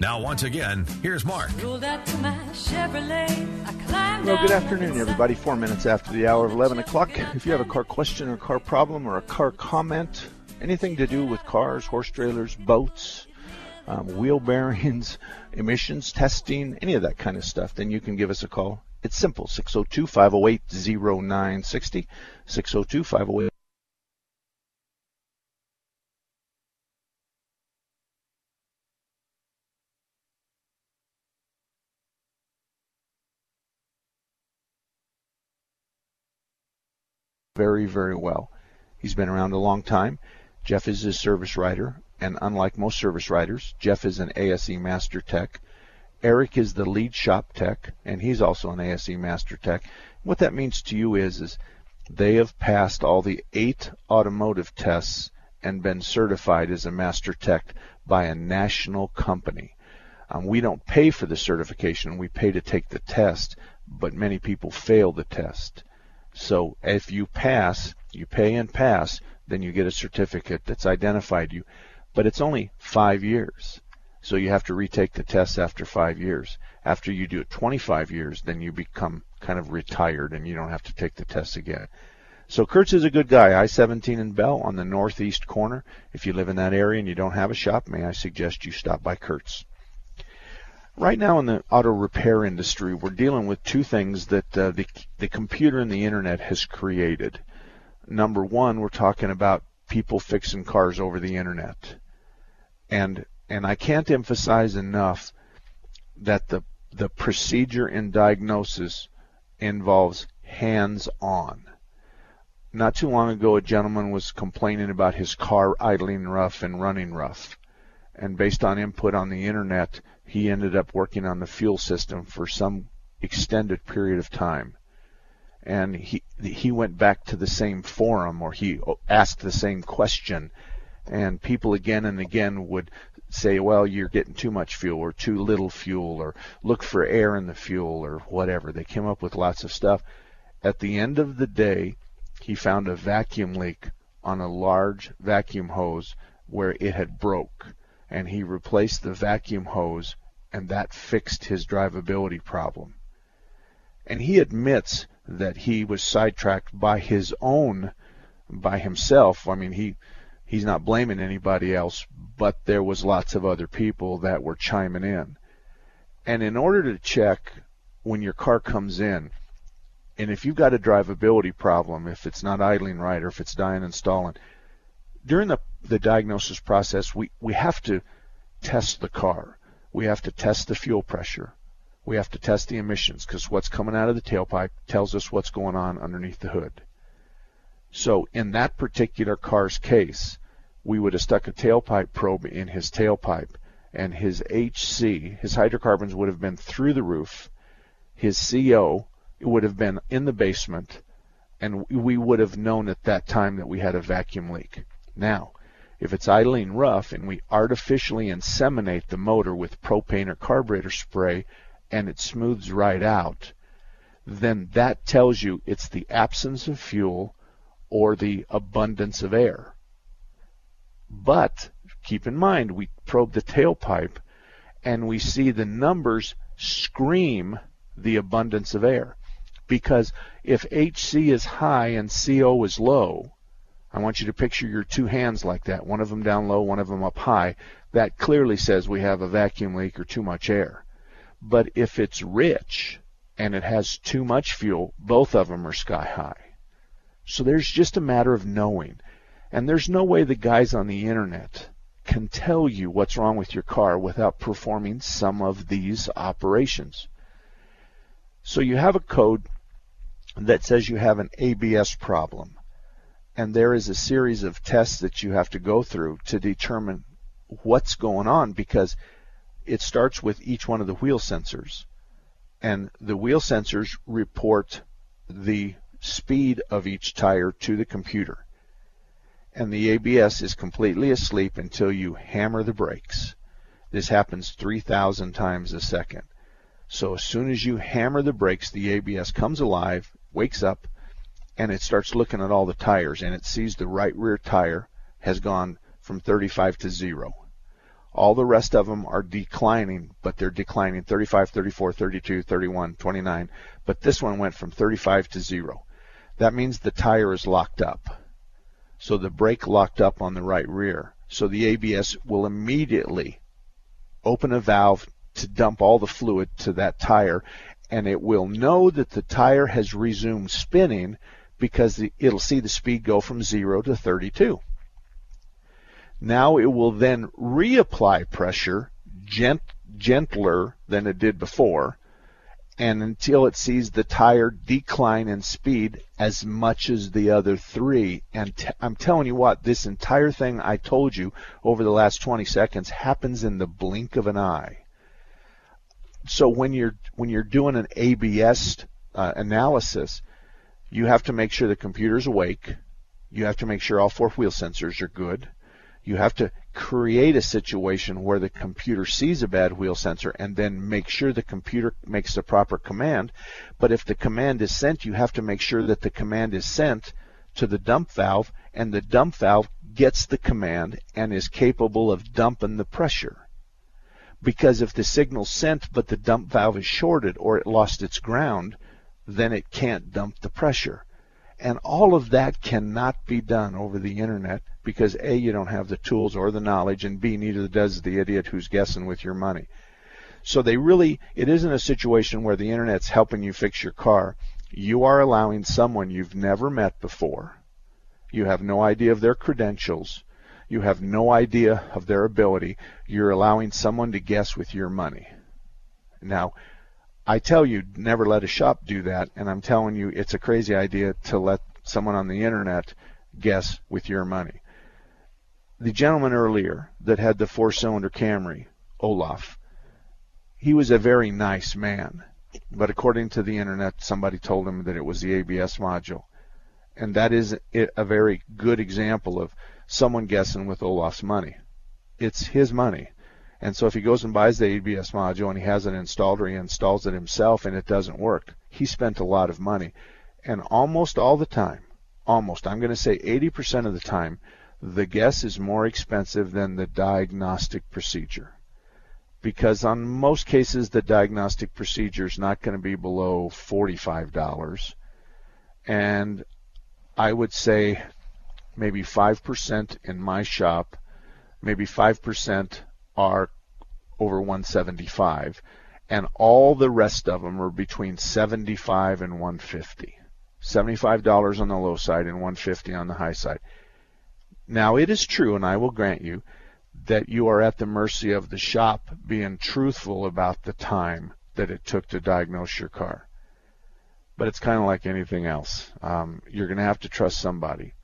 Now, once again, here's Mark. Well, good afternoon, everybody. Four minutes after the hour of 11 o'clock. If you have a car question or car problem or a car comment, anything to do with cars, horse trailers, boats, um, wheel bearings, emissions testing, any of that kind of stuff, then you can give us a call. It's simple 602 508 0960. 602 508 very, very well. He's been around a long time. Jeff is his service writer, and unlike most service writers, Jeff is an ASE Master Tech. Eric is the lead shop tech, and he's also an ASE Master Tech. What that means to you is, is they have passed all the eight automotive tests and been certified as a Master Tech by a national company. Um, we don't pay for the certification, we pay to take the test, but many people fail the test. So if you pass, you pay and pass, then you get a certificate that's identified you. But it's only five years. So you have to retake the test after five years. After you do it 25 years, then you become kind of retired and you don't have to take the test again. So Kurtz is a good guy. I-17 in Bell on the northeast corner. If you live in that area and you don't have a shop, may I suggest you stop by Kurtz. Right now in the auto repair industry, we're dealing with two things that uh, the, the computer and the internet has created. Number one, we're talking about people fixing cars over the internet. And and I can't emphasize enough that the the procedure and diagnosis involves hands-on. Not too long ago, a gentleman was complaining about his car idling rough and running rough. And based on input on the internet, he ended up working on the fuel system for some extended period of time. And he he went back to the same forum or he asked the same question and people again and again would say, well, you're getting too much fuel or too little fuel or look for air in the fuel or whatever. They came up with lots of stuff. At the end of the day, he found a vacuum leak on a large vacuum hose where it had broke and he replaced the vacuum hose and that fixed his drivability problem. And he admits that he was sidetracked by his own, by himself. I mean, he he's not blaming anybody else, but there was lots of other people that were chiming in. And in order to check when your car comes in, and if you've got a drivability problem, if it's not idling right or if it's dying and stalling, during the, the diagnosis process, we, we have to test the car we have to test the fuel pressure. We have to test the emissions because what's coming out of the tailpipe tells us what's going on underneath the hood. So in that particular car's case, we would have stuck a tailpipe probe in his tailpipe and his HC, his hydrocarbons would have been through the roof. His CO would have been in the basement and we would have known at that time that we had a vacuum leak. Now, if it's idling rough and we artificially inseminate the motor with propane or carburetor spray and it smooths right out, then that tells you it's the absence of fuel or the abundance of air. But keep in mind, we probe the tailpipe and we see the numbers scream the abundance of air. Because if HC is high and CO is low, I want you to picture your two hands like that, one of them down low, one of them up high. That clearly says we have a vacuum leak or too much air. But if it's rich and it has too much fuel, both of them are sky high. So there's just a matter of knowing. And there's no way the guys on the internet can tell you what's wrong with your car without performing some of these operations. So you have a code that says you have an ABS problem. And there is a series of tests that you have to go through to determine what's going on because it starts with each one of the wheel sensors. And the wheel sensors report the speed of each tire to the computer. And the ABS is completely asleep until you hammer the brakes. This happens 3,000 times a second. So as soon as you hammer the brakes, the ABS comes alive, wakes up, and it starts looking at all the tires, and it sees the right rear tire has gone from 35 to 0. All the rest of them are declining, but they're declining 35, 34, 32, 31, 29. But this one went from 35 to 0. That means the tire is locked up. So the brake locked up on the right rear. So the ABS will immediately open a valve to dump all the fluid to that tire and it will know that the tire has resumed spinning because it'll see the speed go from 0 to 32. Now it will then reapply pressure gent, gentler than it did before and until it sees the tire decline in speed as much as the other three. And t- I'm telling you what, this entire thing I told you over the last 20 seconds happens in the blink of an eye. So when you're when you're doing an ABS uh, analysis, you have to make sure the computer's awake. You have to make sure all four wheel sensors are good. You have to create a situation where the computer sees a bad wheel sensor and then make sure the computer makes the proper command. But if the command is sent, you have to make sure that the command is sent to the dump valve and the dump valve gets the command and is capable of dumping the pressure. Because if the signal's sent but the dump valve is shorted or it lost its ground, then it can't dump the pressure. And all of that cannot be done over the internet because A, you don't have the tools or the knowledge, and B, neither does the idiot who's guessing with your money. So they really, it isn't a situation where the internet's helping you fix your car. You are allowing someone you've never met before. You have no idea of their credentials. You have no idea of their ability. You're allowing someone to guess with your money. Now, I tell you, never let a shop do that, and I'm telling you, it's a crazy idea to let someone on the internet guess with your money. The gentleman earlier that had the four-cylinder Camry, Olaf, he was a very nice man, but according to the internet, somebody told him that it was the ABS module, and that is a very good example of someone guessing with Olaf's money. It's his money. And so if he goes and buys the ABS module and he has it installed or he installs it himself and it doesn't work, he spent a lot of money. And almost all the time, almost, I'm going to say 80% of the time, the guess is more expensive than the diagnostic procedure. Because on most cases, the diagnostic procedure is not going to be below $45. And I would say maybe 5% in my shop, maybe 5% are over 175 and all the rest of them are between 75 and 150 $75 on the low side and 150 on the high side. Now it is true and i will grant you that you are at the mercy of the shop being truthful about the time that it took to diagnose your car. But it's kind of like anything else. Um, you're going to have to trust somebody.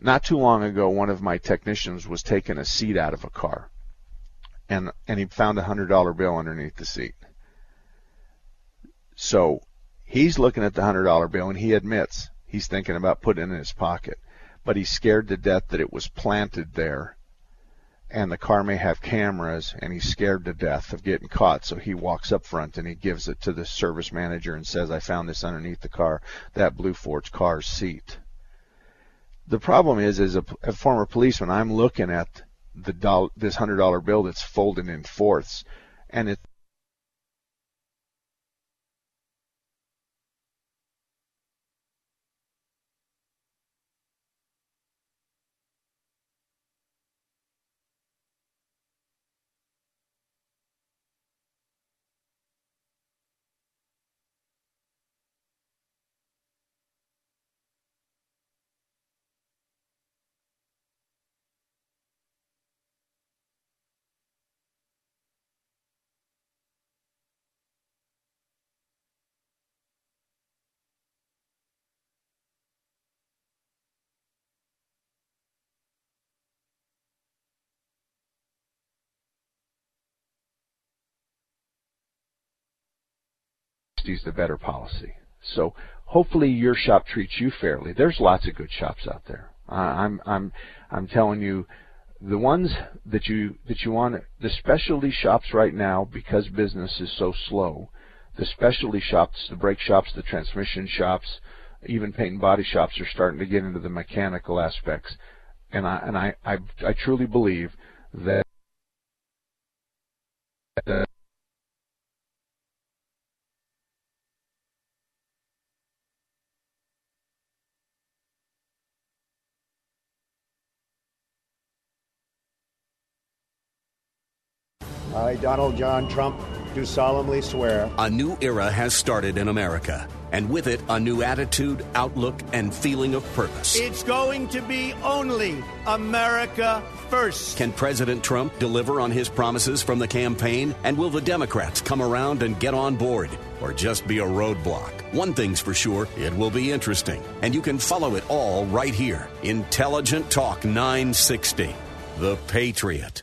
Not too long ago one of my technicians was taking a seat out of a car and and he found a hundred dollar bill underneath the seat. So he's looking at the hundred dollar bill and he admits he's thinking about putting it in his pocket, but he's scared to death that it was planted there, and the car may have cameras, and he's scared to death of getting caught. So he walks up front and he gives it to the service manager and says, "I found this underneath the car, that blue Ford's car's seat." The problem is, as a, a former policeman, I'm looking at the dollar, this hundred dollar bill that's folded in fourths, and it 360 is the better policy. So hopefully your shop treats you fairly. There's lots of good shops out there. I'm I'm I'm telling you, the ones that you that you want the specialty shops right now because business is so slow. The specialty shops, the brake shops, the transmission shops, even paint and body shops are starting to get into the mechanical aspects, and I and I I, I truly believe that. Uh, I, Donald John Trump, do solemnly swear. A new era has started in America, and with it, a new attitude, outlook, and feeling of purpose. It's going to be only America first. Can President Trump deliver on his promises from the campaign? And will the Democrats come around and get on board? Or just be a roadblock? One thing's for sure, it will be interesting. And you can follow it all right here. Intelligent Talk 960. The Patriot.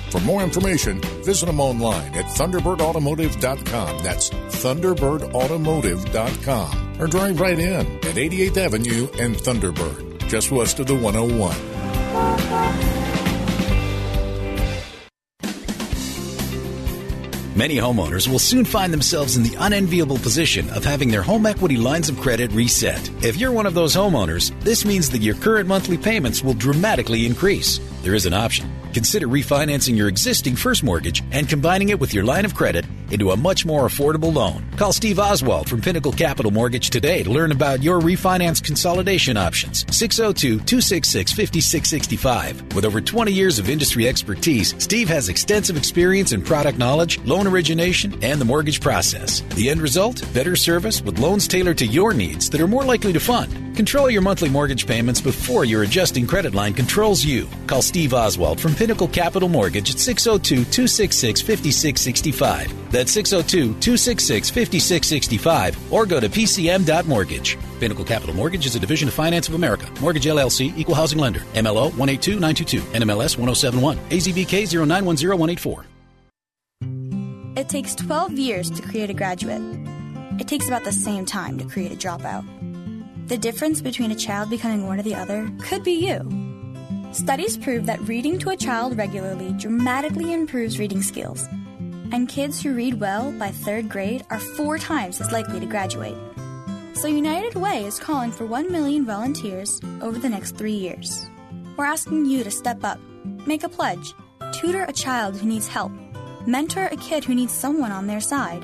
For more information, visit them online at ThunderbirdAutomotive.com. That's ThunderbirdAutomotive.com. Or drive right in at 88th Avenue and Thunderbird, just west of the 101. Many homeowners will soon find themselves in the unenviable position of having their home equity lines of credit reset. If you're one of those homeowners, this means that your current monthly payments will dramatically increase. There is an option. Consider refinancing your existing first mortgage and combining it with your line of credit into a much more affordable loan. Call Steve Oswald from Pinnacle Capital Mortgage today to learn about your refinance consolidation options. 602 266 5665. With over 20 years of industry expertise, Steve has extensive experience in product knowledge, loan origination, and the mortgage process. The end result? Better service with loans tailored to your needs that are more likely to fund. Control your monthly mortgage payments before your adjusting credit line controls you. Call Steve Oswald from Pinnacle Capital Mortgage at 602 266 5665. That's 602 266 5665 or go to pcm.mortgage. Pinnacle Capital Mortgage is a division of Finance of America. Mortgage LLC, Equal Housing Lender. MLO 182922. NMLS 1071. AZBK 0910184. It takes 12 years to create a graduate. It takes about the same time to create a dropout. The difference between a child becoming one or the other could be you. Studies prove that reading to a child regularly dramatically improves reading skills, and kids who read well by third grade are four times as likely to graduate. So, United Way is calling for 1 million volunteers over the next three years. We're asking you to step up, make a pledge, tutor a child who needs help, mentor a kid who needs someone on their side,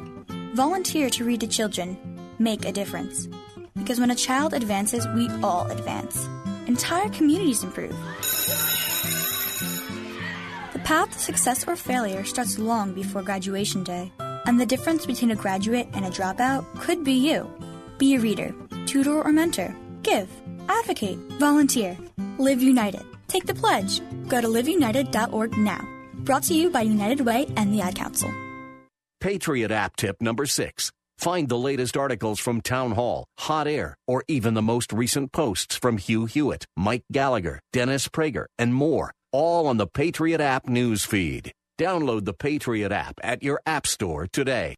volunteer to read to children, make a difference. Because when a child advances, we all advance. Entire communities improve. The path to success or failure starts long before graduation day, and the difference between a graduate and a dropout could be you. Be a reader, tutor or mentor, give, advocate, volunteer. Live United. Take the pledge. Go to liveunited.org now. Brought to you by United Way and the Ad Council. Patriot app tip number six. Find the latest articles from Town Hall, Hot Air, or even the most recent posts from Hugh Hewitt, Mike Gallagher, Dennis Prager, and more, all on the Patriot app news feed. Download the Patriot app at your app store today.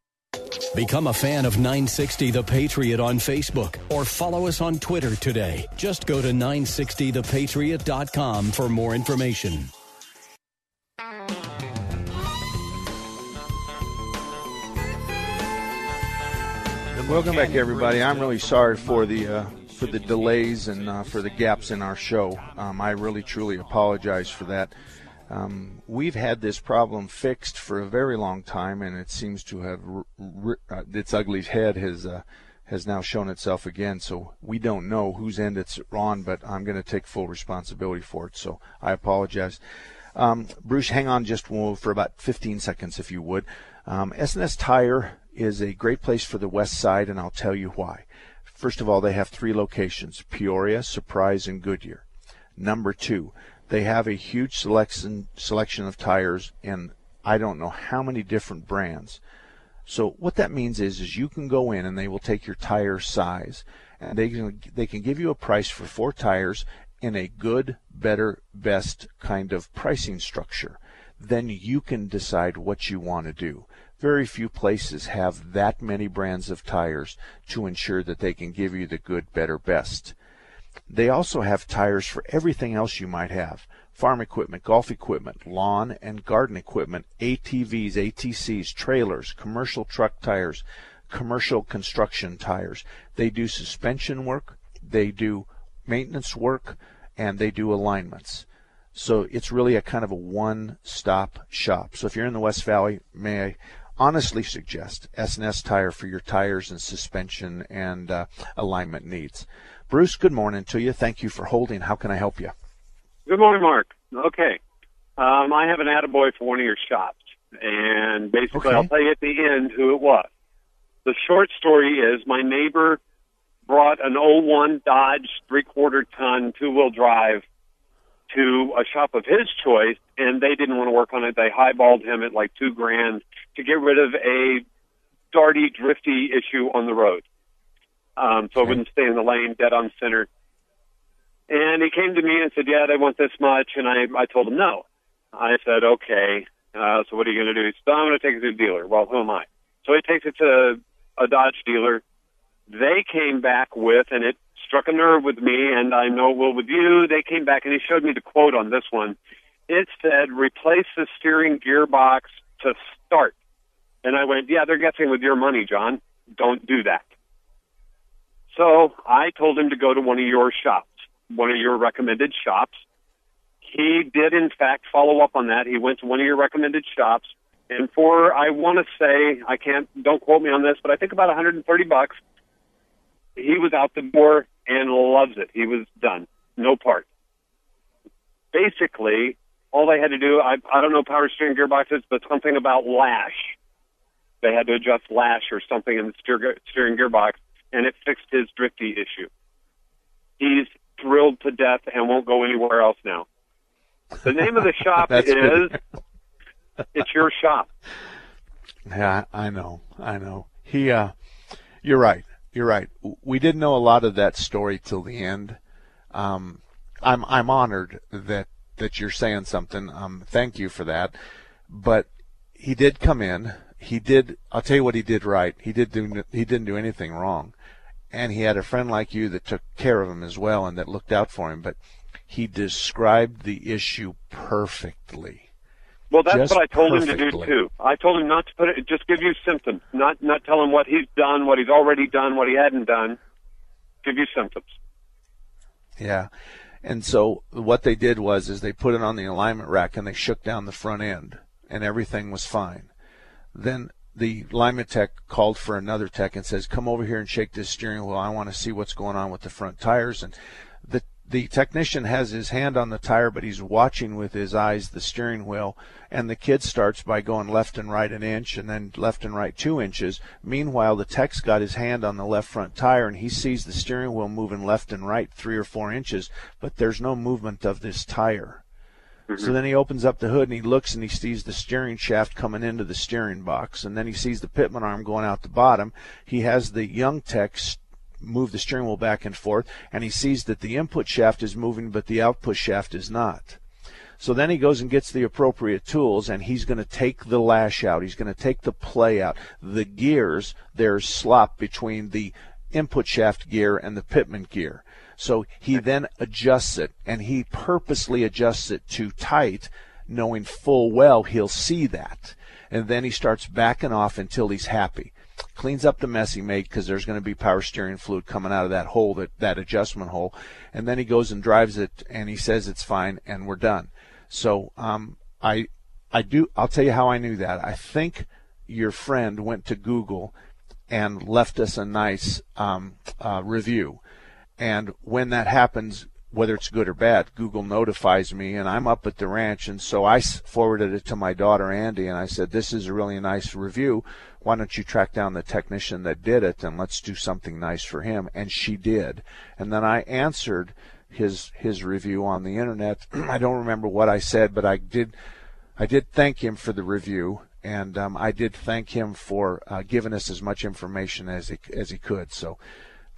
Become a fan of 960 The Patriot on Facebook or follow us on Twitter today. Just go to 960thepatriot.com for more information. Welcome back, everybody. I'm really sorry for the uh, for the delays and uh, for the gaps in our show. Um, I really truly apologize for that. Um, we've had this problem fixed for a very long time, and it seems to have r- r- uh, its ugly head has uh, has now shown itself again. So we don't know whose end it's on, but I'm going to take full responsibility for it. So I apologize. Um, Bruce, hang on just for about 15 seconds, if you would. Um, S&S Tire is a great place for the West Side, and I'll tell you why. First of all, they have three locations: Peoria, Surprise, and Goodyear. Number two, they have a huge selection selection of tires in I don't know how many different brands. So what that means is is you can go in and they will take your tire size and they can they can give you a price for four tires in a good, better, best kind of pricing structure. Then you can decide what you want to do. Very few places have that many brands of tires to ensure that they can give you the good, better, best. They also have tires for everything else you might have farm equipment, golf equipment, lawn and garden equipment, ATVs, ATCs, trailers, commercial truck tires, commercial construction tires. They do suspension work, they do maintenance work, and they do alignments. So it's really a kind of a one stop shop. So if you're in the West Valley, may I honestly suggest S&S Tire for your tires and suspension and uh, alignment needs. Bruce, good morning to you. Thank you for holding. How can I help you? Good morning, Mark. Okay. Um, I have an attaboy for one of your shops, and basically, Okay. I'll tell you at the end who it was. The short story is my neighbor brought an 01 Dodge three quarter ton two wheel drive to a shop of his choice, and they didn't want to work on it. They highballed him at like two grand to get rid of a darty, drifty issue on the road. Um, so it wouldn't stay in the lane, dead on center. And he came to me and said, "Yeah, they want this much," and I I told him no. I said, "Okay, uh, so what are you going to do?" He said, "I'm going to take it to the dealer." Well, who am I? So he takes it to a Dodge dealer. They came back with, and it struck a nerve with me, and I know it will with you. They came back and he showed me the quote on this one. It said, "Replace the steering gearbox to start." And I went, "Yeah, they're guessing with your money, John. Don't do that." So I told him to go to one of your shops, one of your recommended shops. He did, in fact, follow up on that. He went to one of your recommended shops, and for I want to say I can't, don't quote me on this, but I think about 130 bucks. He was out the door and loves it. He was done, no part. Basically, all they had to do, I, I don't know power steering gearboxes, but something about lash. They had to adjust lash or something in the steer, steering gearbox, and it fixed his drifty issue. He's thrilled to death and won't go anywhere else now. The name of the shop is. It's Your Shop. Yeah, I know. I know. He, uh, you're right. You're right. We didn't know a lot of that story till the end. Um, I'm, I'm honored that, that you're saying something. Um, thank you for that. But he did come in. He did, I'll tell you what he did right. He did do, he didn't do anything wrong. And he had a friend like you that took care of him as well and that looked out for him. But he described the issue perfectly. Well, that's Just what I told him to do too. I told him not to put it, just give you symptoms, not not tell him what he's done, what he's already done, what he hadn't done. Give you symptoms. Yeah. And so what they did was is they put it on the alignment rack and they shook down the front end and everything was fine. Then the alignment tech called for another tech and says, "Come over here and shake this steering wheel. I want to see what's going on with the front tires." And the the technician has his hand on the tire, but he's watching with his eyes the steering wheel. And the kid starts by going left and right an inch, and then left and right two inches. Meanwhile, the tech's got his hand on the left front tire, and he sees the steering wheel moving left and right three or four inches, but there's no movement of this tire. Mm-hmm. So then he opens up the hood and he looks and he sees the steering shaft coming into the steering box, and then he sees the pitman arm going out the bottom. He has the young tech move the steering wheel back and forth, and he sees that the input shaft is moving, but the output shaft is not. So then he goes and gets the appropriate tools, and he's going to take the lash out. He's going to take the play out. The gears, there's slop between the input shaft gear and the pitman gear. So he then adjusts it, and he purposely adjusts it too tight, knowing full well he'll see that. And then he starts backing off until he's happy. Cleans up the mess he made because there's going to be power steering fluid coming out of that hole, that, that adjustment hole. And then he goes and drives it, and he says it's fine, and we're done. So um, I I do. I'll tell you how I knew that. I think your friend went to Google and left us a nice um, uh, review. And when that happens, whether it's good or bad, Google notifies me, and I'm up at the ranch, and so I forwarded it to my daughter Andy, and I said, "This is a really nice review. Why don't you track down the technician that did it, and let's do something nice for him?" And she did, and then I answered his his review on the internet. I don't remember what I said, but I did I did thank him for the review, and um, I did thank him for uh, giving us as much information as he as he could. So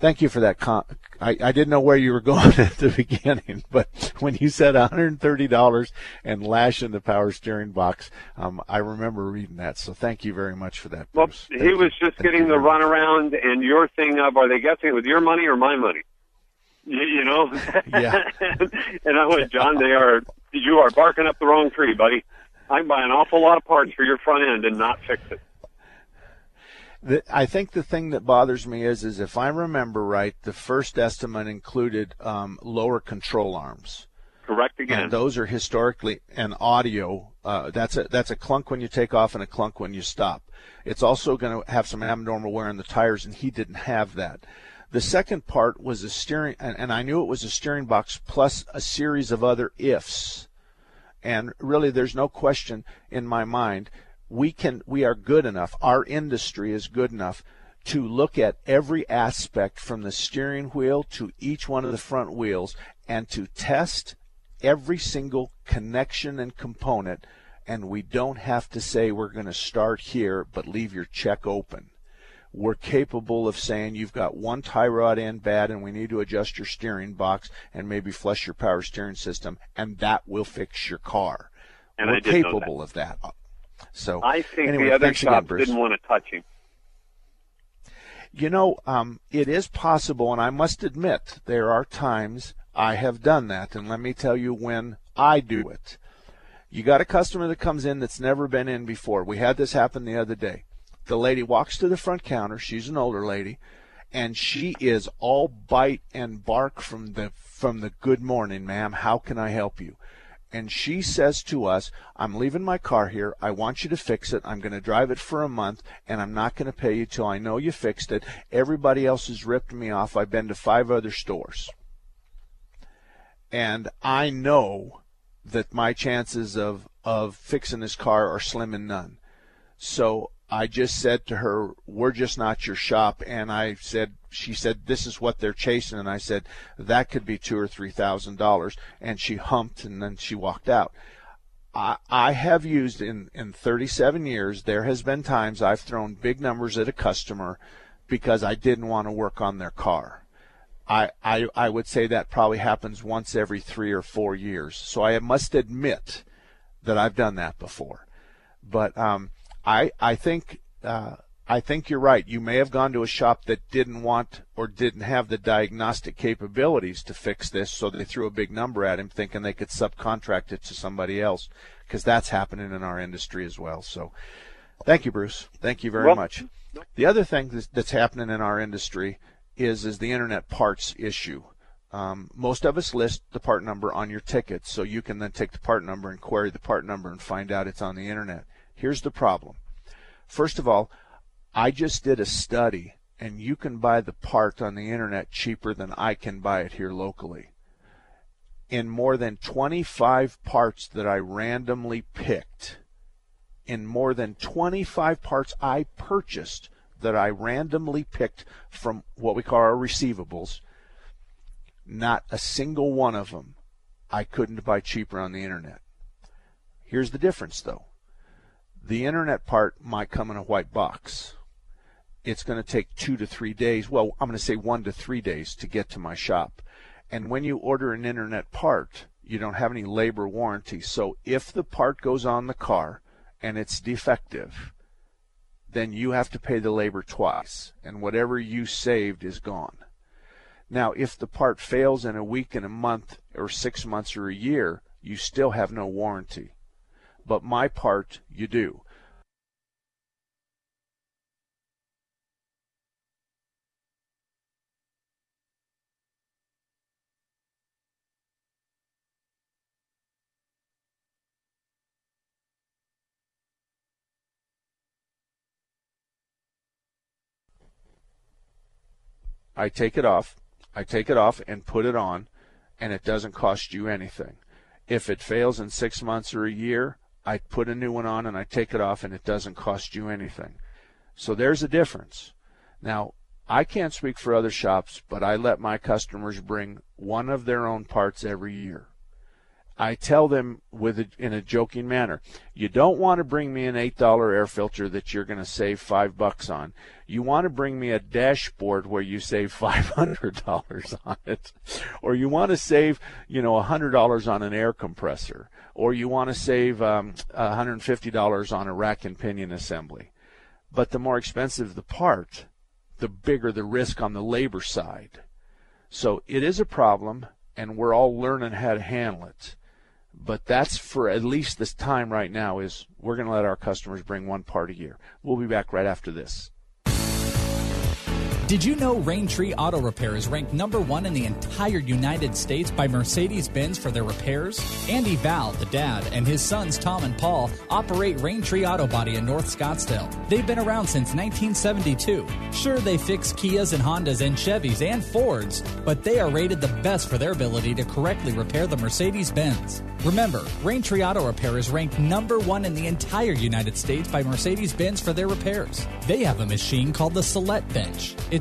Thank you for that. Con- I, I didn't know where you were going at the beginning, but when you said $130 and lash in the power steering box, um, I remember reading that. So thank you very much for that. Bruce. Well, thank he was just thank getting the runaround and your thing of, are they guessing it with your money or my money? You, you know? Yeah. and I went, John, they are, you are barking up the wrong tree, buddy. I can buy an awful lot of parts for your front end and not fix it. The, I think the thing that bothers me is, is if I remember right, the first estimate included um, lower control arms. Correct again. And those are historically an audio. Uh, that's a that's a clunk when you take off and a clunk when you stop. It's also going to have some abnormal wear on the tires, and he didn't have that. The second part was a steering, and, and I knew it was a steering box plus a series of other ifs. And really, there's no question in my mind we can we are good enough. Our industry is good enough to look at every aspect from the steering wheel to each one of the front wheels and to test every single connection and component. And we don't have to say we're going to start here but leave your check open. We're capable of saying you've got one tie rod end bad and we need to adjust your steering box and maybe flush your power steering system and that will fix your car. And we're capable that. of that so I think anyway, the other shop didn't want to touch him. You know, um, it is possible, and I must admit there are times I have done that, and let me tell you when I do it. You got a customer that comes in that's never been in before. We had this happen the other day. The lady walks to the front counter. She's an older lady, and she is all bite and bark from the from the good morning, ma'am. How can I help you? And she says to us, I'm leaving my car here. I want you to fix it. I'm going to drive it for a month, and I'm not going to pay you till I know you fixed it. Everybody else has ripped me off. I've been to five other stores. And I know that my chances of, of fixing this car are slim and none. So I just said to her, "We're just not your shop." And I said, she said, "This is what they're chasing." And I said, "That could be two or three thousand dollars." And she humped, and then she walked out. I, I have used in in 37 years. There has been times I've thrown big numbers at a customer because I didn't want to work on their car. I, I I would say that probably happens once every three or four years. So I must admit that I've done that before. But um, I I think uh, I think you're right. You may have gone to a shop that didn't want or didn't have the diagnostic capabilities to fix this, so they threw a big number at him, thinking they could subcontract it to somebody else, because that's happening in our industry as well. So, thank you, Bruce. Thank you very well, much. The other thing that's happening in our industry is is the internet parts issue. Um, most of us list the part number on your ticket, so you can then take the part number and query the part number and find out it's on the internet. Here's the problem. First of all, I just did a study, and you can buy the part on the internet cheaper than I can buy it here locally. In more than 25 parts that I randomly picked, in more than 25 parts I purchased that I randomly picked from what we call our receivables, not a single one of them I couldn't buy cheaper on the internet. Here's the difference though. The internet part might come in a white box. It's going to take two to three days. Well, I'm going to say one to three days to get to my shop. And when you order an internet part, you don't have any labor warranty. So if the part goes on the car and it's defective, then you have to pay the labor twice, and whatever you saved is gone. Now, if the part fails in a week, in a month, or six months, or a year, you still have no warranty but my part you do. I take it off. I take it off and put it on, and it doesn't cost you anything. If it fails in six months or a year, I put a new one on and I take it off, and it doesn't cost you anything. So there's a difference. Now, I can't speak for other shops, but I let my customers bring one of their own parts every year. I tell them with a, in a joking manner, you don't want to bring me an eight dollar air filter that you're going to save five bucks on. You want to bring me a dashboard where you save five hundred dollars on it, or you want to save you know a hundred dollars on an air compressor, or you want to save um, $150 on a rack and pinion assembly. But the more expensive the part, the bigger the risk on the labor side. So it is a problem, and we're all learning how to handle it. But that's for at least this time right now is we're going to let our customers bring one part a year. We'll be back right after this. Did you know Raintree Auto Repair is ranked number one in the entire United States by Mercedes Benz for their repairs? Andy Val, the dad, and his sons Tom and Paul operate Raintree Auto Body in North Scottsdale. They've been around since 1972. Sure, they fix Kias and Hondas and Chevys and Fords, but they are rated the best for their ability to correctly repair the Mercedes Benz. Remember, Raintree Auto Repair is ranked number one in the entire United States by Mercedes Benz for their repairs. They have a machine called the Celette Bench. It's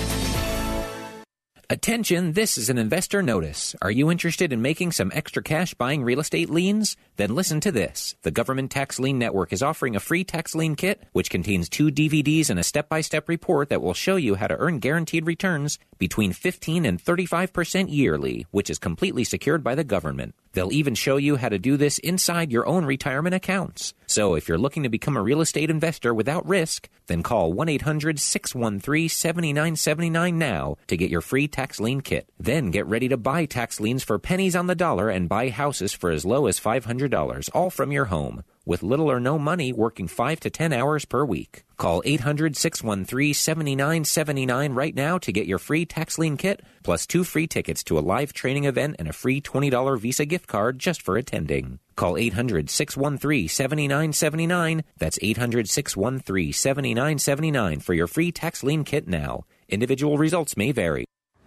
Attention, this is an investor notice. Are you interested in making some extra cash buying real estate liens? Then listen to this. The Government Tax Lien Network is offering a free tax lien kit, which contains two DVDs and a step by step report that will show you how to earn guaranteed returns between 15 and 35% yearly, which is completely secured by the government. They'll even show you how to do this inside your own retirement accounts. So if you're looking to become a real estate investor without risk, then call 1 800 613 7979 now to get your free tax lien kit. Then get ready to buy tax liens for pennies on the dollar and buy houses for as low as $500, all from your home with little or no money working 5 to 10 hours per week. Call 800 613 7979 right now to get your free tax lien kit, plus two free tickets to a live training event and a free $20 Visa gift card just for attending. Call 800 613 7979. That's 800 613 7979 for your free tax lien kit now. Individual results may vary.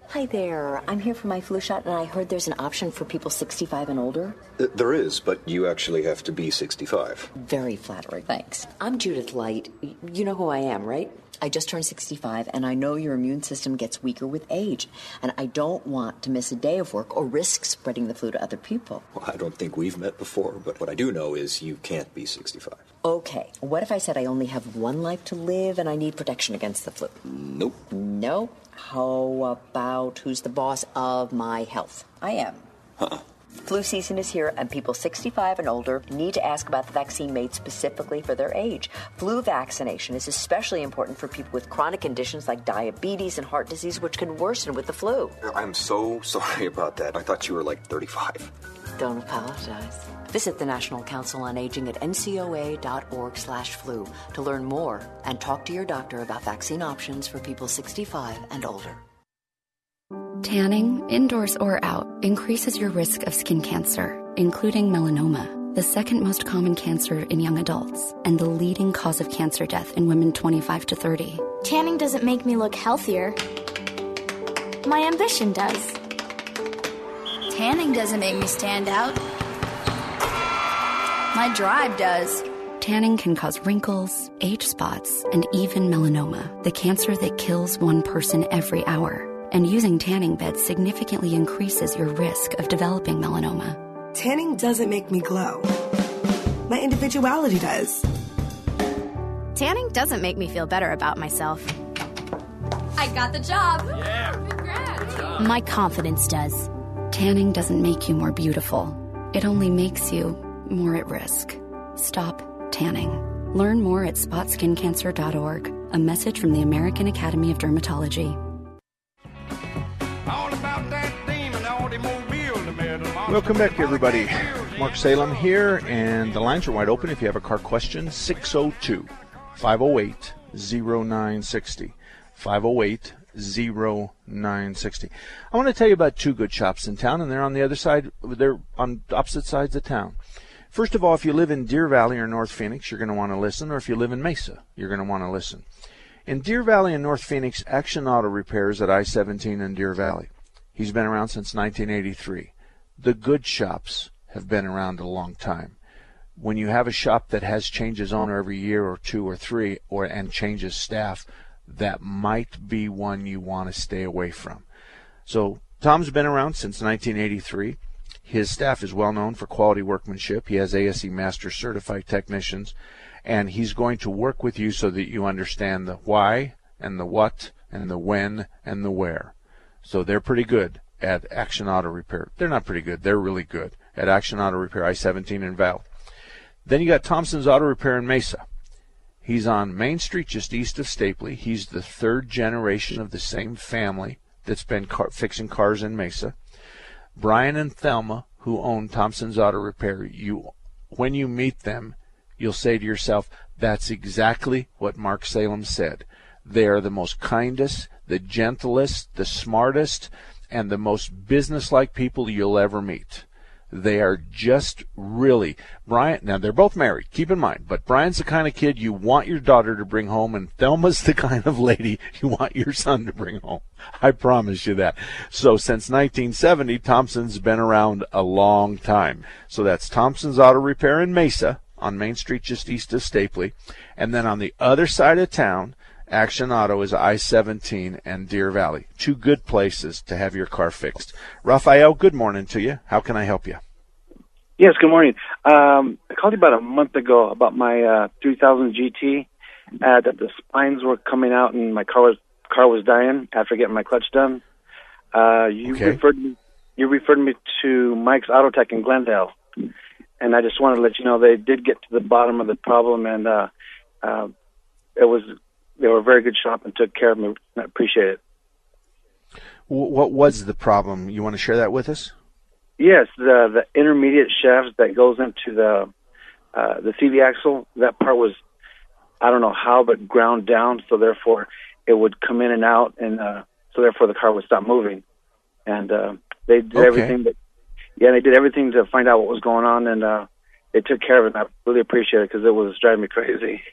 Hi there. I'm here for my flu shot, and I heard there's an option for people 65 and older. There is, but you actually have to be 65. Very flattering. Thanks. I'm Judith Light. You know who I am, right? I just turned 65, and I know your immune system gets weaker with age, and I don't want to miss a day of work or risk spreading the flu to other people. Well, I don't think we've met before, but what I do know is you can't be 65. Okay, what if I said I only have one life to live and I need protection against the flu? Nope. No. How about who's the boss of my health? I am. Uh-uh. Flu season is here, and people 65 and older need to ask about the vaccine made specifically for their age. Flu vaccination is especially important for people with chronic conditions like diabetes and heart disease, which can worsen with the flu. I'm so sorry about that. I thought you were like 35. Don't apologize. Visit the National Council on Aging at ncoa.org slash flu to learn more and talk to your doctor about vaccine options for people 65 and older. Tanning, indoors or out, increases your risk of skin cancer, including melanoma, the second most common cancer in young adults, and the leading cause of cancer death in women 25 to 30. Tanning doesn't make me look healthier. My ambition does. Tanning doesn't make me stand out. My drive does. Tanning can cause wrinkles, age spots, and even melanoma, the cancer that kills one person every hour. And using tanning beds significantly increases your risk of developing melanoma. Tanning doesn't make me glow. My individuality does. Tanning doesn't make me feel better about myself. I got the job. Yeah. Congrats. My confidence does. Tanning doesn't make you more beautiful, it only makes you more at risk. Stop tanning. Learn more at spotskincancer.org. A message from the American Academy of Dermatology. Welcome back, everybody. Mark Salem here, and the lines are wide open if you have a car question. 602 508 0960. 508 0960. I want to tell you about two good shops in town, and they're on the other side, they're on opposite sides of town. First of all, if you live in Deer Valley or North Phoenix, you're going to want to listen, or if you live in Mesa, you're going to want to listen. In Deer Valley and North Phoenix, Action Auto Repairs at I 17 in Deer Valley. He's been around since 1983 the good shops have been around a long time. When you have a shop that has changes owner every year or two or three, or and changes staff, that might be one you want to stay away from. So Tom's been around since 1983. His staff is well known for quality workmanship. He has ASE Master certified technicians, and he's going to work with you so that you understand the why and the what and the when and the where. So they're pretty good at Action Auto Repair. They're not pretty good. They're really good at Action Auto Repair, I-17 in Val. Then you got Thompson's Auto Repair in Mesa. He's on Main Street, just east of Stapley. He's the third generation of the same family that's been car- fixing cars in Mesa. Brian and Thelma, who own Thompson's Auto Repair, you, when you meet them, you'll say to yourself, "That's exactly what Mark Salem said." They are the most kindest, the gentlest, the smartest, and the most businesslike people you'll ever meet. They are just really Brian. Now they're both married. Keep in mind, but Brian's the kind of kid you want your daughter to bring home, and Thelma's the kind of lady you want your son to bring home. I promise you that. So since 1970, Thompson's been around a long time. So that's Thompson's Auto Repair in Mesa on Main Street, just east of Stapley, and then on the other side of town Action Auto is I 17 and Deer Valley. Two good places to have your car fixed. Raphael, good morning to you. How can I help you? Yes, good morning. Um, I called you about a month ago about my uh, 3000 GT. Uh, that the splines were coming out and my car was car was dying after getting my clutch done. Uh, you Okay. referred me you referred me to Mike's Auto Tech in Glendale, and I just wanted to let you know they did get to the bottom of the problem, and uh, uh, it was they were a very good shop and took care of me. I appreciate it. What was the problem? You want to share that with us? Yes, the the intermediate shaft that goes into the uh, the CV axle, that part was I don't know how, but ground down, so therefore it would come in and out, and uh, so therefore the car would stop moving. And uh, they did Okay. everything, that yeah, they did everything to find out what was going on, and uh, they took care of it. And I really appreciate it because it was driving me crazy.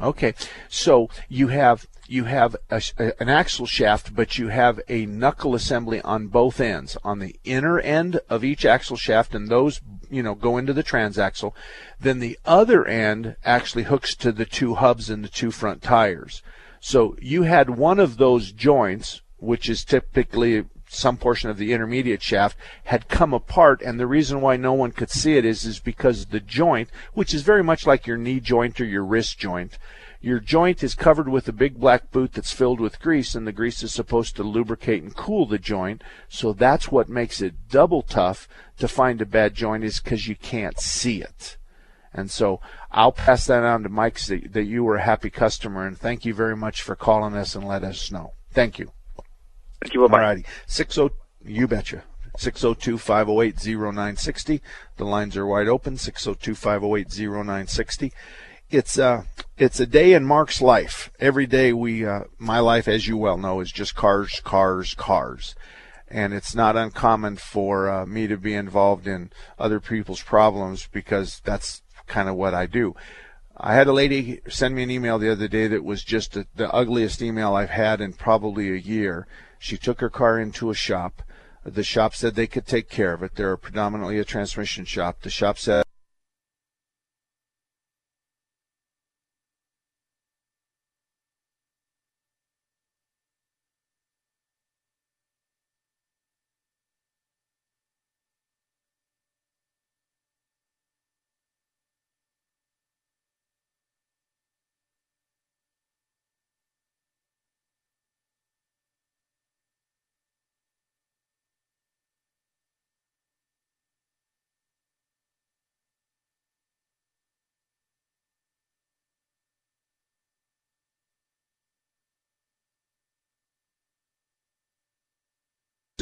Okay, so you have you have a, an axle shaft, but you have a knuckle assembly on both ends, on the inner end of each axle shaft, and those you know go into the transaxle. Then the other end actually hooks to the two hubs and the two front tires. So you had one of those joints, which is typically some portion of the intermediate shaft had come apart and the reason why no one could see it is is because the joint which is very much like your knee joint or your wrist joint your joint is covered with a big black boot that's filled with grease and the grease is supposed to lubricate and cool the joint so that's what makes it double tough to find a bad joint is because you can't see it and so I'll pass that on to Mike that you were a happy customer and thank you very much for calling us and let us know. Thank you. Thank you. Bye-bye. Alrighty. 60, you betcha. 602-508-0960. The lines are wide open. 602-508-0960. It's uh it's a day in Mark's life. Every day we uh my life as you well know is just cars, cars, cars. And it's not uncommon for uh, me to be involved in other people's problems because that's kind of what I do. I had a lady send me an email the other day that was just the the ugliest email I've had in probably a year. She took her car into a shop. The shop said they could take care of it. They're predominantly a transmission shop. The shop said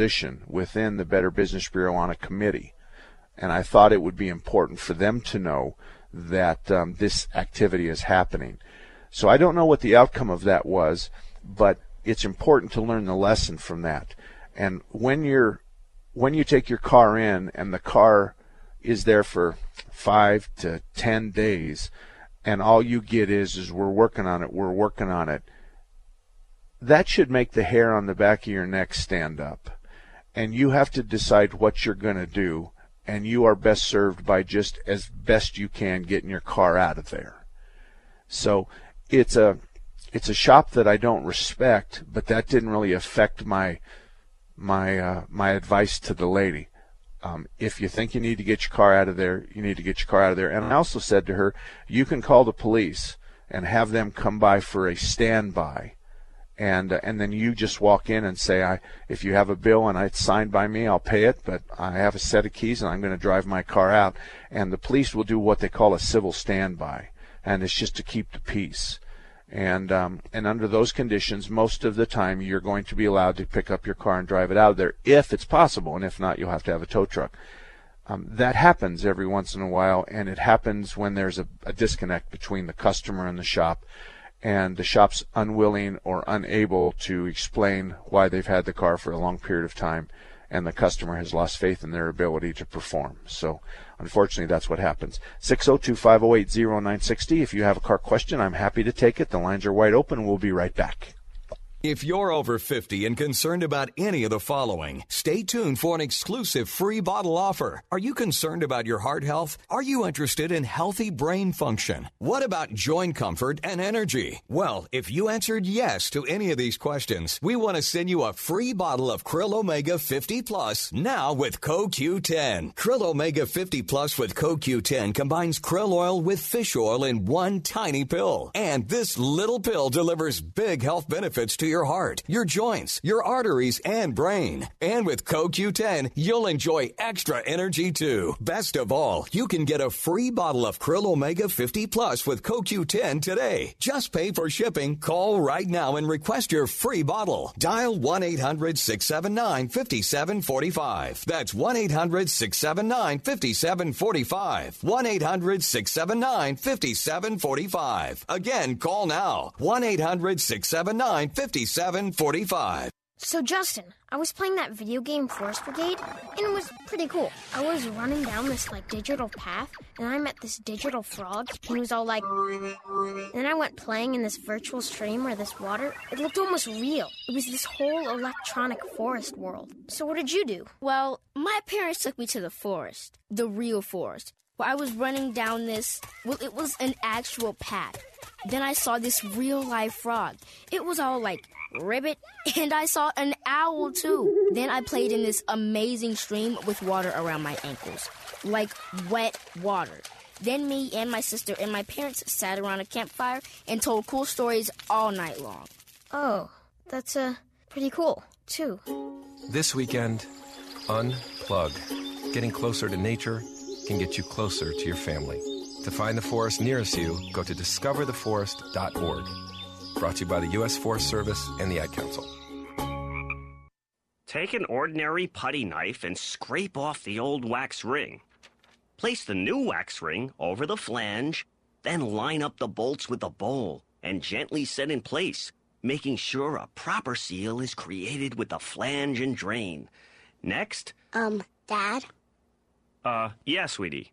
position within the Better Business Bureau on a committee, and I thought it would be important for them to know that um, this activity is happening. So I don't know what the outcome of that was, but it's important to learn the lesson from that. And when you're when you take your car in and the car is there for five to ten days, and all you get is is we're working on it, we're working on it. That should make the hair on the back of your neck stand up, and you have to decide what you're going to do, and you are best served by just as best you can getting your car out of there. So it's a it's a shop that I don't respect, but that didn't really affect my my uh, my advice to the lady. Um, if you think you need to get your car out of there, you need to get your car out of there. And I also said to her, you can call the police and have them come by for a standby, and uh, and then you just walk in and say, I if you have a bill and it's signed by me, I'll pay it, but I have a set of keys and I'm going to drive my car out, and the police will do what they call a civil standby, and it's just to keep the peace. And um, and under those conditions, most of the time you're going to be allowed to pick up your car and drive it out of there if it's possible, and if not, you'll have to have a tow truck. Um, that happens every once in a while, and it happens when there's a, a disconnect between the customer and the shop, and the shop's unwilling or unable to explain why they've had the car for a long period of time, and the customer has lost faith in their ability to perform. So Unfortunately, that's what happens. 602 508 0960. If you have a car question, I'm happy to take it. The lines are wide open. We'll be right back. If you're over 50 and concerned about any of the following, stay tuned for an exclusive free bottle offer. Are you concerned about your heart health? Are you interested in healthy brain function? What about joint comfort and energy? Well, if you answered yes to any of these questions, we want to send you a free bottle of Krill Omega 50 Plus now with CoQ10. Krill Omega 50 Plus with CoQ10 combines krill oil with fish oil in one tiny pill. And this little pill delivers big health benefits to your heart, your joints, your arteries, and brain. And with CoQ10, you'll enjoy extra energy too. Best of all, you can get a free bottle of Krill Omega 50 Plus with CoQ10 today. Just pay for shipping. Call right now and request your free bottle. Dial 1 800 679 5745. That's 1 800 679 5745. 1 800 679 5745. Again, call now. 1 800 679 5745. So, Justin, I was playing that video game Forest Brigade, and it was pretty cool. I was running down this, like, digital path, and I met this digital frog, and he was all like. And then I went playing in this virtual stream where this water, it looked almost real. It was this whole electronic forest world. So, what did you do? Well, my parents took me to the forest, the real forest, where I was running down this. Well, it was an actual path. Then I saw this real life frog. It was all like ribbit, and I saw an owl too. Then I played in this amazing stream with water around my ankles, like wet water. Then me and my sister and my parents sat around a campfire and told cool stories all night long. Oh, that's uh, pretty cool, too. This weekend, unplug. Getting closer to nature can get you closer to your family. To find the forest nearest you, go to discovertheforest.org. Brought to you by the U.S. Forest Service and the Ad Council. Take an ordinary putty knife and scrape off the old wax ring. Place the new wax ring over the flange, then line up the bolts with the bowl and gently set in place, making sure a proper seal is created with the flange and drain. Next, Um, Dad, uh, yeah, sweetie.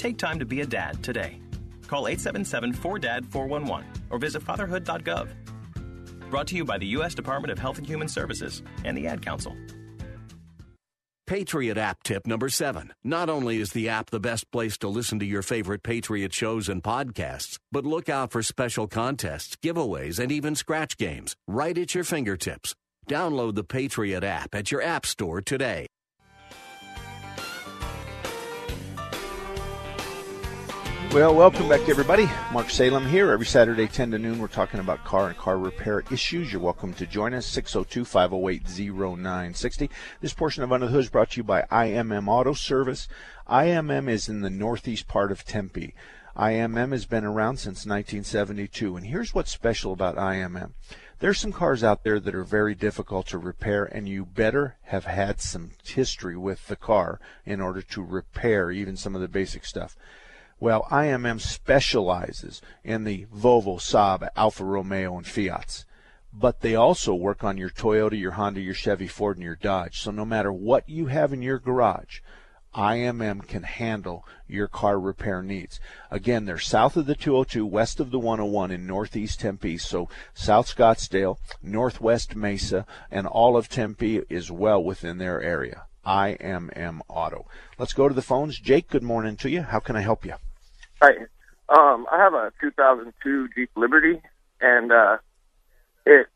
Take time to be a dad today. Call 877 4DAD 411 or visit fatherhood.gov. Brought to you by the U.S. Department of Health and Human Services and the Ad Council. Patriot app tip number seven. Not only is the app the best place to listen to your favorite Patriot shows and podcasts, but look out for special contests, giveaways, and even scratch games right at your fingertips. Download the Patriot app at your app store today. Well, welcome back to everybody. Mark Salem here. Every Saturday, 10 to noon, we're talking about car and car repair issues. You're welcome to join us, 602 508 0960. This portion of Under the Hood is brought to you by IMM Auto Service. IMM is in the northeast part of Tempe. IMM has been around since 1972. And here's what's special about IMM. There's some cars out there that are very difficult to repair, and you better have had some history with the car in order to repair even some of the basic stuff. Well, IMM specializes in the Volvo, Saab, Alfa Romeo, and Fiats. But they also work on your Toyota, your Honda, your Chevy, Ford, and your Dodge. So no matter what you have in your garage, IMM can handle your car repair needs. Again, they're south of the 202, west of the 101 in northeast Tempe. So South Scottsdale, northwest Mesa, and all of Tempe is well within their area. IMM Auto. Let's go to the phones. Jake, good morning to you. How can I help you? Hi. Um, I have a 2002 Jeep Liberty, and uh, it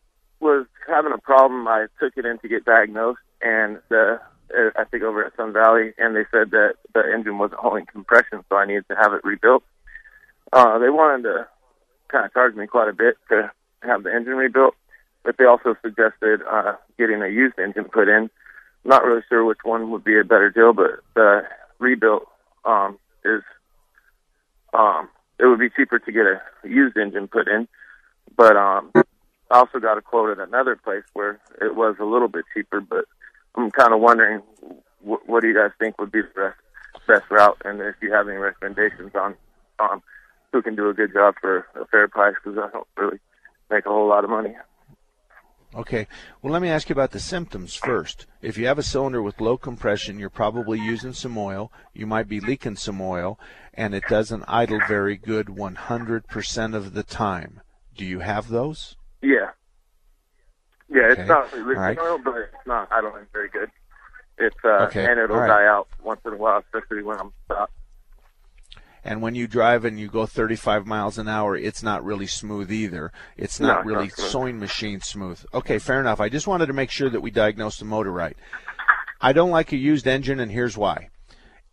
was having a problem. I took it in to get diagnosed, and the uh, I think over at Sun Valley, and they said that the engine wasn't holding compression, so I needed to have it rebuilt. Uh, they wanted to kind of charge me quite a bit to have the engine rebuilt, but they also suggested uh, getting a used engine put in. Not really sure which one would be a better deal, but the rebuilt um, is um, it would be cheaper to get a used engine put in. But um, I also got a quote at another place where it was a little bit cheaper. But I'm kind of wondering, wh- what do you guys think would be the best best route, and if you have any recommendations on um, who can do a good job for a fair price, because I don't really make a whole lot of money. Okay. Well, let me ask you about the symptoms first. If you have a cylinder with low compression, you're probably using some oil. You might be leaking some oil, and it doesn't idle very good 100% of the time. Do you have those? Yeah. Yeah, it's not leaking right. oil, but it's not idling very good. It's uh, okay. and it'll right. die out once in a while, especially when I'm stopped. And when you drive and you go 35 miles an hour, it's not really smooth either. It's not no, really not sewing machine smooth. Okay, fair enough. I just wanted to make sure that we diagnosed the motor right. I don't like a used engine, and here's why.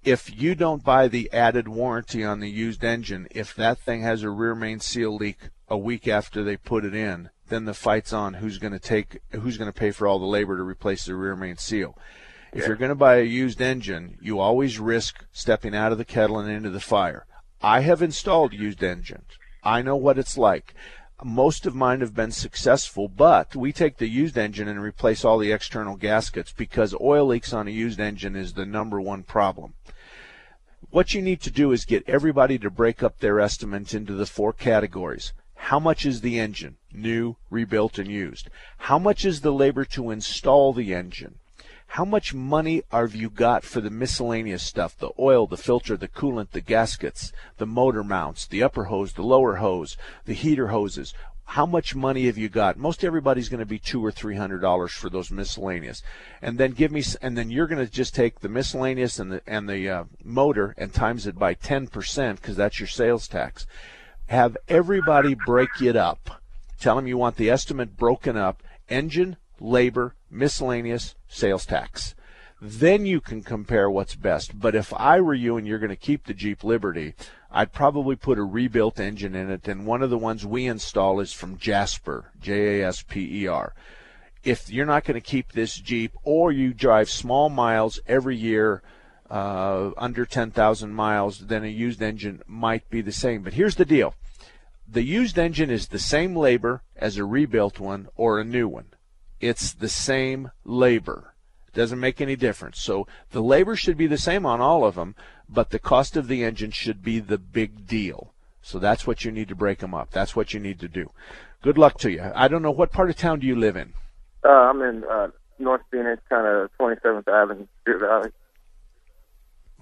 If you don't buy the added warranty on the used engine, if that thing has a rear main seal leak a week after they put it in, then the fight's on who's going to take who's going to pay for all the labor to replace the rear main seal. If you're going to buy a used engine, you always risk stepping out of the kettle and into the fire. I have installed used engines. I know what it's like. Most of mine have been successful, but we take the used engine and replace all the external gaskets because oil leaks on a used engine is the number one problem. What you need to do is get everybody to break up their estimates into the four categories. How much is the engine? New, rebuilt, and used. How much is the labor to install the engine? How much money have you got for the miscellaneous stuff? The oil the filter the coolant the gaskets the motor mounts the upper hose the lower hose the heater hoses. How much money have you got? Most everybody's going to be two or three hundred dollars for those miscellaneous. And then give me and then you're going to just take the miscellaneous and the and the uh, motor and times it by 10% because that's your sales tax. Have everybody break it up. Tell them you want the estimate broken up. Engine labor, miscellaneous, sales tax. Then you can compare what's best. But if I were you and you're going to keep the Jeep Liberty, I'd probably put a rebuilt engine in it. And one of the ones we install is from Jasper, J A S P E R. If you're not going to keep this Jeep or you drive small miles every year, uh, under 10,000 miles, then a used engine might be the same. But here's the deal the used engine is the same labor as a rebuilt one or a new one. It's the same labor. It doesn't make any difference. So the labor should be the same on all of them, but the cost of the engine should be the big deal. So that's what you need to break them up. That's what you need to do. Good luck to you. I don't know what part of town do you live in. Uh, I'm in uh, North Phoenix, kind of 27th Avenue, Deer Valley.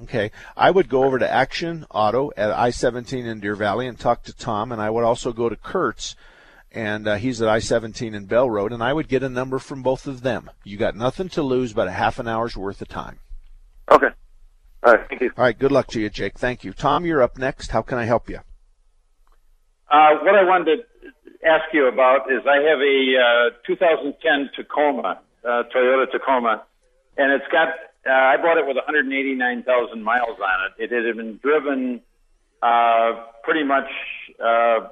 Okay, I would go over to Action Auto at I-17 in Deer Valley and talk to Tom, and I would also go to Kurt's and uh, he's at I-17 in Bell Road, and I would get a number from both of them. You got nothing to lose but a half an hour's worth of time. Okay. All right. Thank you. All right. Good luck to you, Jake. Thank you. Tom, you're up next. How can I help you? Uh, what I wanted to ask you about is I have a uh, 2010 Tacoma, uh, Toyota Tacoma, and it's got. Uh, I bought it with 189,000 miles on it. It had been driven Uh, pretty much uh,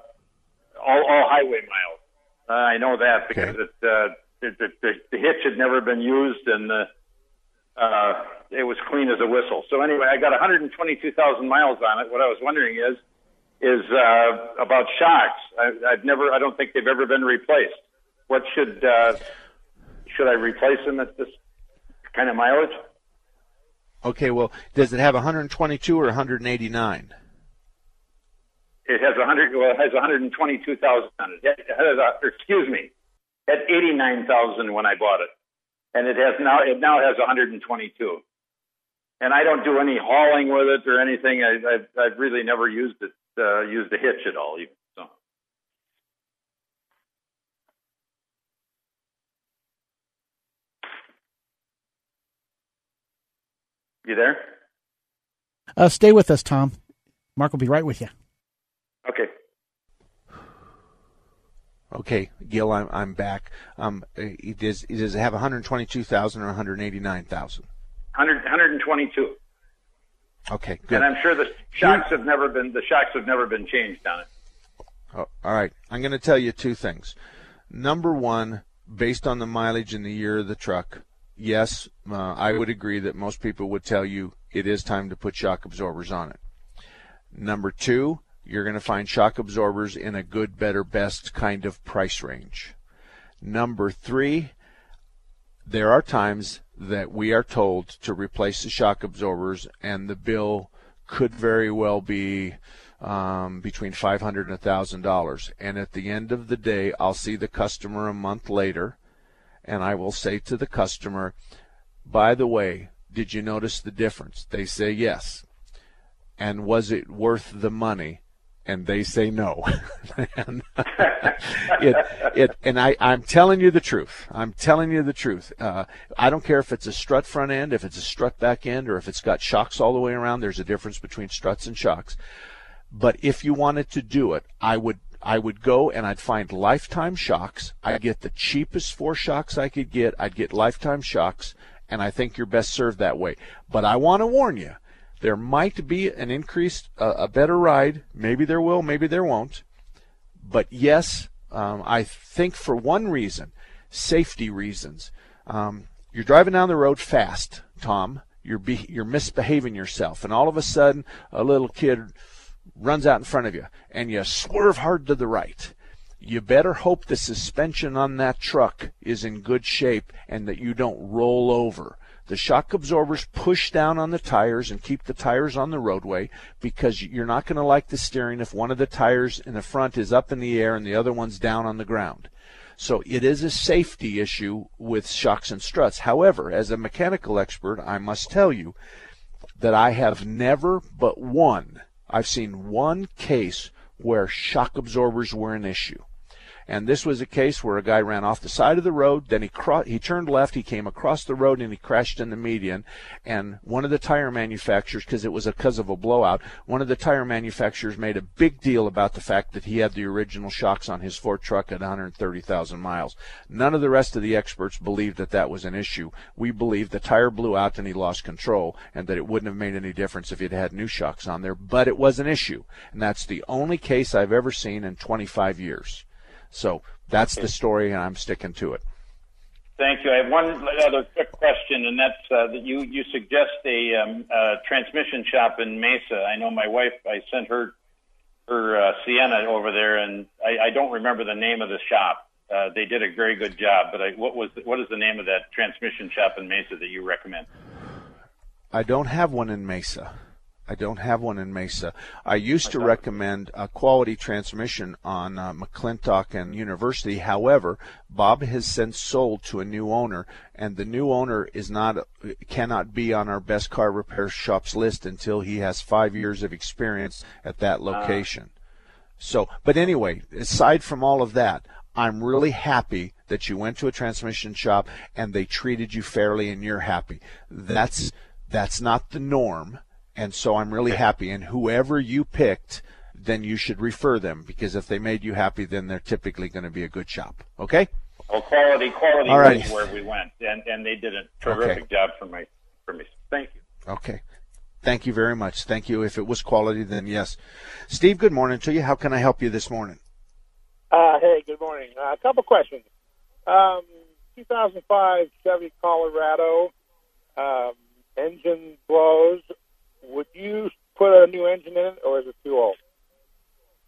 all, all highway miles. Uh, I know that because Okay. it, uh, it, it, the, the hitch had never been used and uh, uh, it was clean as a whistle. So anyway, I got 122,000 miles on it. What I was wondering is is uh, about shocks. I, I've never. I don't think they've ever been replaced. What should uh, should I replace them at this kind of mileage? Okay, well, does it have 122 or 189? It has 100. Well, it has 122,000 on it. It has a, excuse me, at 89,000 when I bought it, and it has now. It now has 122. And I don't do any hauling with it or anything. I, I've, I've really never used it. Uh, used the hitch at all. Even. You there? Uh, stay with us, Tom. Mark will be right with you. Okay. Okay, Gil, I'm I'm back. Um, it does does it have 122,000 or 189,000? 100, 122. Okay, good. And I'm sure the shocks have never been the shocks have never been changed on it. Oh, all right, I'm going to tell you two things. Number one, based on the mileage and the year of the truck, yes, uh, I would agree that most people would tell you it is time to put shock absorbers on it. Number two, you're going to find shock absorbers in a good, better, best kind of price range. Number three, there are times that we are told to replace the shock absorbers, and the bill could very well be um, between 500 and a thousand dollars. And at the end of the day, I'll see the customer a month later, and I will say to the customer, "By the way, did you notice the difference?" They say yes. And was it worth the money? And they say no. and, it, it, and I, I'm telling you the truth. I'm telling you the truth. Uh, I don't care if it's a strut front end, if it's a strut back end, or if it's got shocks all the way around. There's a difference between struts and shocks. But if you wanted to do it, I would I would go and I'd find lifetime shocks. I'd get the cheapest four shocks I could get. I'd get lifetime shocks, and I think you're best served that way. But I want to warn you there might be an increased, uh, a better ride. Maybe there will, maybe there won't. But yes, um, I think for one reason, safety reasons. Um, you're driving down the road fast, Tom. You're be, you're misbehaving yourself, and all of a sudden, a little kid runs out in front of you, and you swerve hard to the right. You better hope the suspension on that truck is in good shape and that you don't roll over. The shock absorbers push down on the tires and keep the tires on the roadway because you're not going to like the steering if one of the tires in the front is up in the air and the other one's down on the ground. So it is a safety issue with shocks and struts. However, as a mechanical expert, I must tell you that I have never but one, I've seen one case where shock absorbers were an issue. And this was a case where a guy ran off the side of the road, then he cro- he turned left, he came across the road, and he crashed in the median. And one of the tire manufacturers, because it was a because of a blowout, one of the tire manufacturers made a big deal about the fact that he had the original shocks on his Ford truck at 130,000 miles. None of the rest of the experts believed that that was an issue. We believed the tire blew out and he lost control, and that it wouldn't have made any difference if he'd had new shocks on there. But it was an issue, and that's the only case I've ever seen in 25 years. So that's the story, and I'm sticking to it. Thank you. I have one other quick question, and that's uh, that you you suggest a um, uh, transmission shop in Mesa. I know my wife. I sent her her uh, Sienna over there, and I, I don't remember the name of the shop. Uh, they did a very good job, but I, what was what is the name of that transmission shop in Mesa that you recommend? I don't have one in Mesa. I don't have one in Mesa. I used to recommend a quality transmission on uh, McClintock and University. However, Bob has since sold to a new owner, and the new owner is not uh, cannot be on our best car repair shops list until he has five years of experience at that location. So, but anyway, aside from all of that, I'm really happy that you went to a transmission shop and they treated you fairly and you're happy. That's that's not the norm and so I'm really happy. And whoever you picked, then you should refer them because if they made you happy, then they're typically going to be a good shop. Okay? Well, quality, quality All right. was where we went, and and they did a terrific Okay. job for my for me. Thank you. Okay. Thank you very much. Thank you. If it was quality, then yes. Steve, good morning to you. How can I help you this morning? Uh, hey, good morning. Uh, a couple questions. Um, 2005 Chevy Colorado um, engine blows. Would you put a new engine in it, or is it too old?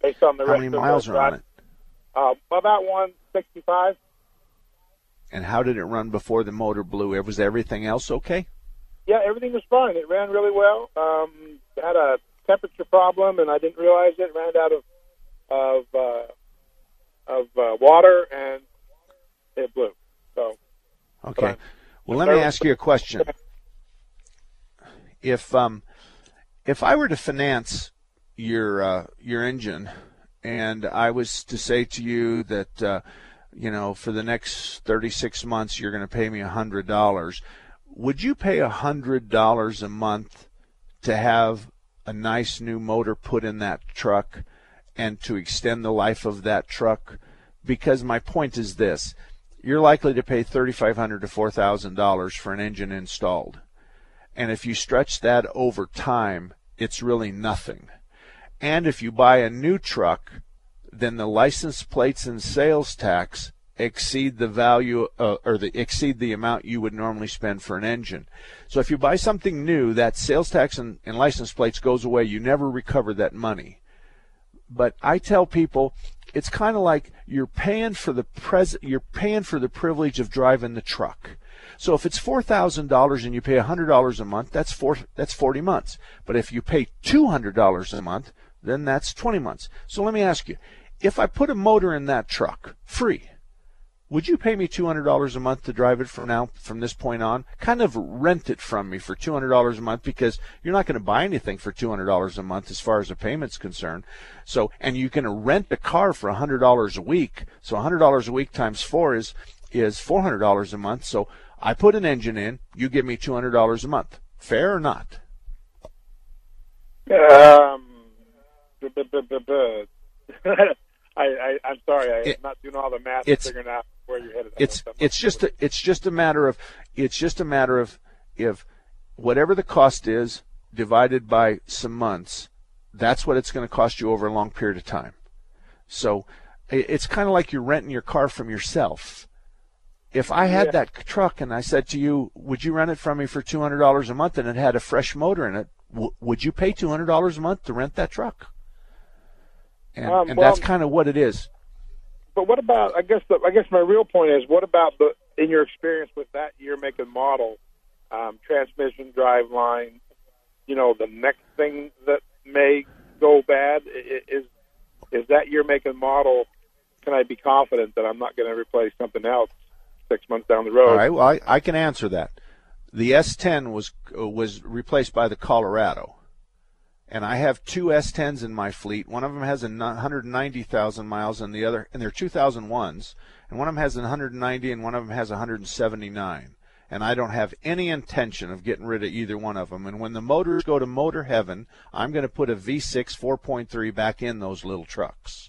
Based on the How many miles are on it? Uh, about 165. And how did it run before the motor blew? Was everything else okay? Yeah, everything was fine. It ran really well. Um, had a temperature problem, and I didn't realize it. Ran out of of uh, of uh, water, and it blew. So. Okay. Well, let me ask you a question. If um, if I were to finance your uh, your engine, and I was to say to you that uh, you know for the next 36 months you're going to pay me hundred dollars, would you pay hundred dollars a month to have a nice new motor put in that truck and to extend the life of that truck? Because my point is this: you're likely to pay 3,500 to $4,000 for an engine installed. And if you stretch that over time, it's really nothing. And if you buy a new truck, then the license plates and sales tax exceed the value uh, or the exceed the amount you would normally spend for an engine. So if you buy something new, that sales tax and, and license plates goes away. You never recover that money. But I tell people it's kind of like you're paying for the pres you're paying for the privilege of driving the truck. So if it's four thousand dollars and you pay hundred dollars a month, that's four that's forty months. But if you pay two hundred dollars a month, then that's twenty months. So let me ask you, if I put a motor in that truck free, would you pay me $200 a month to drive it from now from this point on kind of rent it from me for $200 a month because you're not going to buy anything for $200 a month as far as the payment's concerned so and you can rent a car for $100 a week so $100 a week times 4 is is $400 a month so I put an engine in you give me $200 a month fair or not um I, I am sorry, I, am not doing all the math it's, figuring out where you're headed. It's it's just a, it's just a matter of it's just a matter of if whatever the cost is divided by some months, that's what it's going to cost you over a long period of time. So it's kind of like you're renting your car from yourself. If I had yeah. that truck and I said to you, "Would you rent it from me for two hundred dollars a month?" and it had a fresh motor in it, w- would you pay two hundred dollars a month to rent that truck? and, um, and well, that's kind of what it is. But what about? I guess the, I guess my real point is, what about the in your experience with that year, make, and model, um, transmission, drive line? You know, the next thing that may go bad is is that year, make, and model. Can I be confident that I'm not going to replace something else six months down the road? All right. Well, I, I can answer that. The S10 was uh, was replaced by the Colorado and I have two S10s in my fleet. One of them has a 190,000 miles, and the other, and they're 2001s, and one of them has 190, and one of them has 179. And I don't have any intention of getting rid of either one of them. And when the motors go to motor heaven, I'm going to put a V6 4.3 back in those little trucks.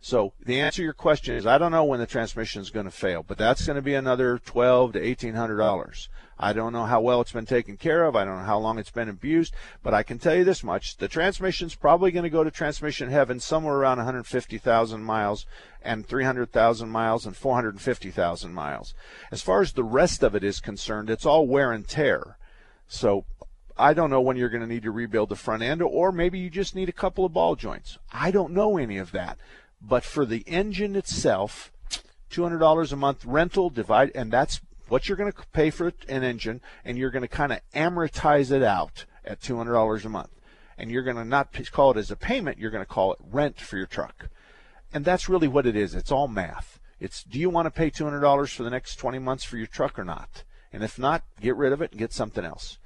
So the answer to your question is I don't know when the transmission is going to fail, but that's going to be another twelve to eighteen hundred dollars. I don't know how well it's been taken care of. I don't know how long it's been abused, but I can tell you this much: the transmission's probably going to go to transmission heaven somewhere around 150,000 miles and 300,000 miles and 450,000 miles. As far as the rest of it is concerned, it's all wear and tear. So I don't know when you're going to need to rebuild the front end, or maybe you just need a couple of ball joints. I don't know any of that. But for the engine itself, $200 a month rental divide, and that's what you're going to pay for an engine, and you're going to kind of amortize it out at $200 a month. And you're going to not call it as a payment, you're going to call it rent for your truck. And that's really what it is. It's all math. It's do you want to pay $200 for the next 20 months for your truck or not? And if not, get rid of it and get something else.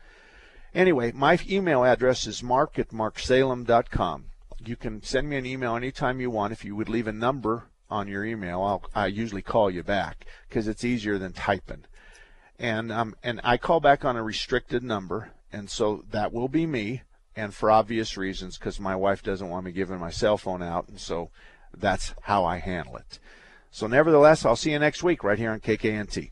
Anyway, my email address is mark at marksalem.com. You can send me an email anytime you want. If you would leave a number on your email, I'll I usually call you back because it's easier than typing and um, and I call back on a restricted number, and so that will be me, and for obvious reasons, because my wife doesn't want me giving my cell phone out, and so that's how I handle it. So, nevertheless, I'll see you next week right here on KKNT.